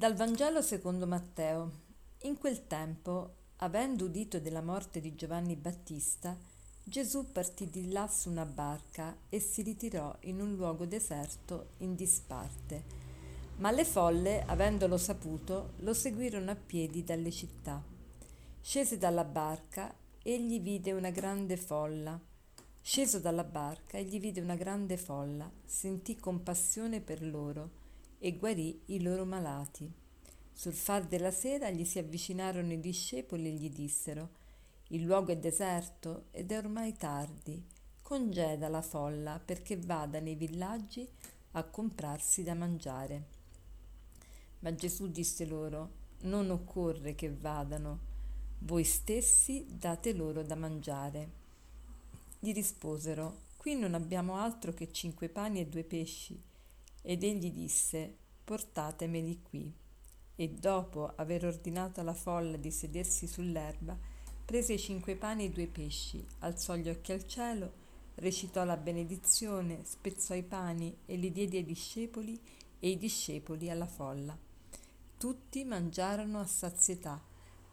Dal Vangelo secondo Matteo. In quel tempo, avendo udito della morte di Giovanni Battista, Gesù partì di là su una barca e si ritirò in un luogo deserto in disparte. Ma le folle, avendolo saputo, lo seguirono a piedi dalle città. Scese dalla barca, egli vide una grande folla. Sceso dalla barca, egli vide una grande folla, sentì compassione per loro e guarì i loro malati. Sul far della sera gli si avvicinarono i discepoli e gli dissero Il luogo è deserto ed è ormai tardi. Congeda la folla perché vada nei villaggi a comprarsi da mangiare. Ma Gesù disse loro Non occorre che vadano, voi stessi date loro da mangiare. Gli risposero Qui non abbiamo altro che cinque pani e due pesci ed egli disse, portatemeli qui. E dopo aver ordinato alla folla di sedersi sull'erba, prese cinque pani e due pesci, alzò gli occhi al cielo, recitò la benedizione, spezzò i pani e li diede ai discepoli e i discepoli alla folla. Tutti mangiarono a sazietà,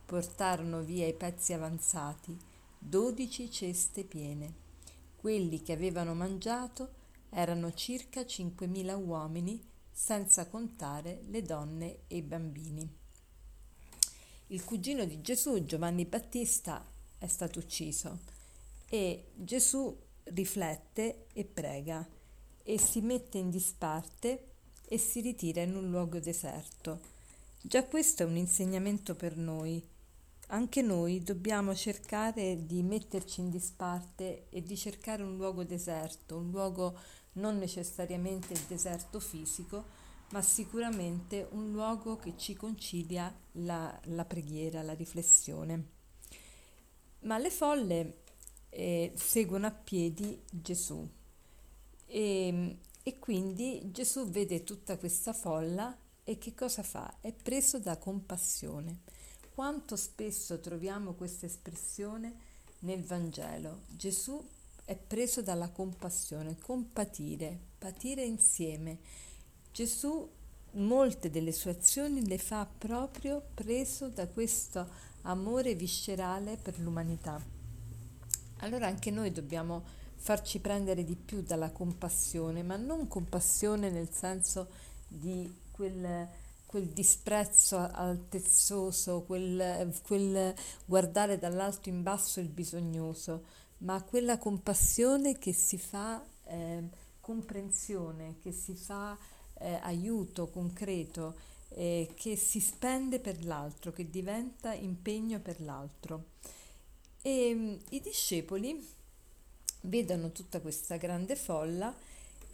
portarono via i pezzi avanzati, dodici ceste piene. Quelli che avevano mangiato erano circa 5.000 uomini, senza contare le donne e i bambini. Il cugino di Gesù, Giovanni Battista, è stato ucciso e Gesù riflette e prega e si mette in disparte e si ritira in un luogo deserto. Già questo è un insegnamento per noi. Anche noi dobbiamo cercare di metterci in disparte e di cercare un luogo deserto, un luogo non necessariamente deserto fisico, ma sicuramente un luogo che ci concilia la, la preghiera, la riflessione. Ma le folle eh, seguono a piedi Gesù e, e quindi Gesù vede tutta questa folla e che cosa fa? È preso da compassione. Quanto spesso troviamo questa espressione nel Vangelo? Gesù è preso dalla compassione, compatire, patire insieme. Gesù molte delle sue azioni le fa proprio preso da questo amore viscerale per l'umanità. Allora anche noi dobbiamo farci prendere di più dalla compassione, ma non compassione nel senso di quel, quel disprezzo altezzoso, quel, quel guardare dall'alto in basso il bisognoso, ma quella compassione che si fa eh, comprensione, che si fa eh, aiuto concreto, eh, che si spende per l'altro, che diventa impegno per l'altro. E mm, i discepoli vedono tutta questa grande folla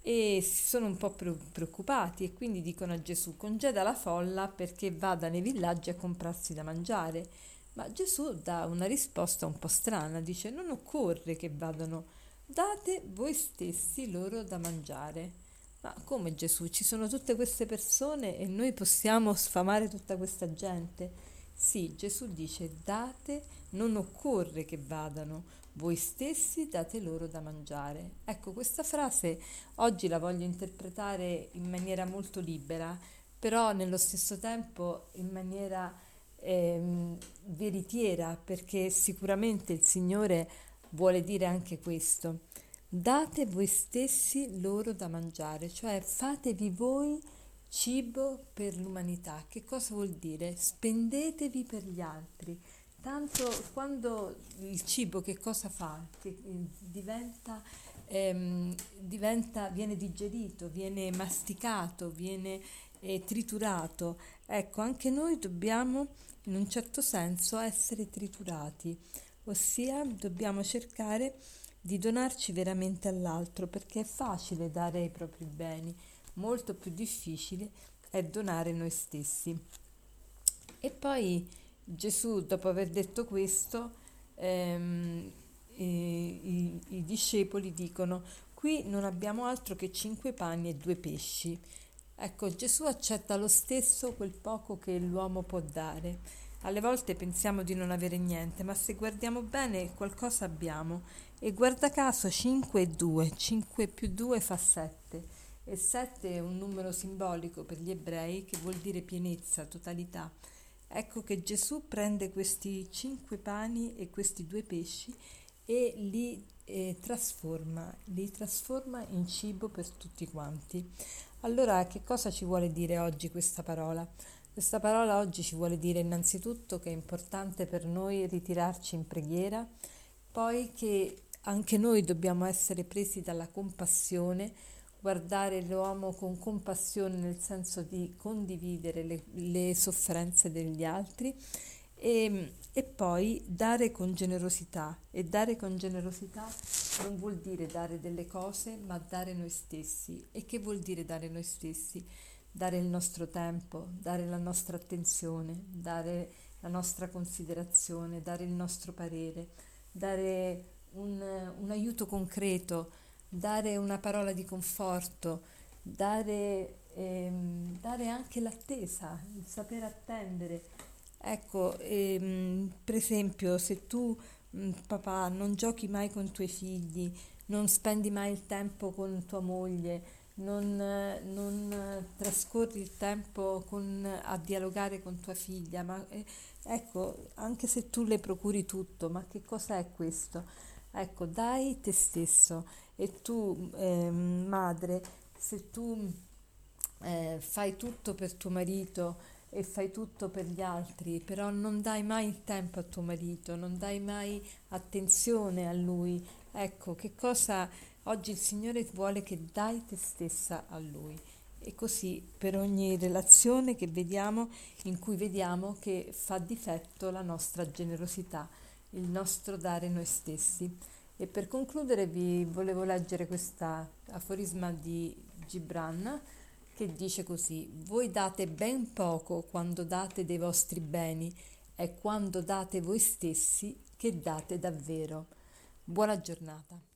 e si sono un po' preoccupati e quindi dicono a Gesù congeda la folla perché vada nei villaggi a comprarsi da mangiare. Ma Gesù dà una risposta un po' strana, dice non occorre che vadano, date voi stessi loro da mangiare. Ma come Gesù? Ci sono tutte queste persone e noi possiamo sfamare tutta questa gente? Sì, Gesù dice date, non occorre che vadano, voi stessi date loro da mangiare. Ecco, questa frase oggi la voglio interpretare in maniera molto libera, però nello stesso tempo in maniera eh, veritiera perché sicuramente il Signore vuole dire anche questo. Date voi stessi loro da mangiare, cioè fatevi voi cibo per l'umanità. Che cosa vuol dire? Spendetevi per gli altri. Tanto quando il cibo che cosa fa? Che eh, diventa, ehm, diventa, viene digerito, viene masticato, viene eh, triturato. Ecco, anche noi dobbiamo in un certo senso essere triturati, ossia dobbiamo cercare di donarci veramente all'altro perché è facile dare i propri beni, molto più difficile è donare noi stessi. E poi Gesù, dopo aver detto questo, ehm, i, i, i discepoli dicono, qui non abbiamo altro che cinque pani e due pesci. Ecco, Gesù accetta lo stesso quel poco che l'uomo può dare. Alle volte pensiamo di non avere niente, ma se guardiamo bene qualcosa abbiamo. E guarda caso 5 e 2, 5 più 2 fa 7. E 7 è un numero simbolico per gli ebrei che vuol dire pienezza, totalità. Ecco che Gesù prende questi cinque pani e questi due pesci e li eh, trasforma, li trasforma in cibo per tutti quanti. Allora, che cosa ci vuole dire oggi questa parola? Questa parola oggi ci vuole dire innanzitutto che è importante per noi ritirarci in preghiera, poi che anche noi dobbiamo essere presi dalla compassione, guardare l'uomo con compassione nel senso di condividere le, le sofferenze degli altri e, e, poi dare con generosità. E dare con generosità non vuol dire dare delle cose, ma dare noi stessi. E che vuol dire dare noi stessi? Dare il nostro tempo, dare la nostra attenzione, dare la nostra considerazione, dare il nostro parere, dare un, un aiuto concreto, dare una parola di conforto, dare, ehm, dare anche l'attesa, il saper attendere. Ecco, ehm, per esempio, se tu, mh, papà, non giochi mai con i tuoi figli, non spendi mai il tempo con tua moglie, non, non trascorri il tempo con, a dialogare con tua figlia, ma eh, ecco, anche se tu le procuri tutto, ma che cosa è questo? Ecco, dai te stesso. E tu, eh, madre, se tu eh, fai tutto per tuo marito e fai tutto per gli altri, però non dai mai il tempo a tuo marito, non dai mai attenzione a lui, ecco, che cosa oggi il Signore vuole che dai te stessa a lui. E così per ogni relazione che vediamo, in cui vediamo che fa difetto la nostra generosità il nostro dare noi stessi. E per concludere vi volevo leggere questa aforisma di Gibran che dice così: Voi date ben poco quando date dei vostri beni, è quando date voi stessi che date davvero. Buona giornata.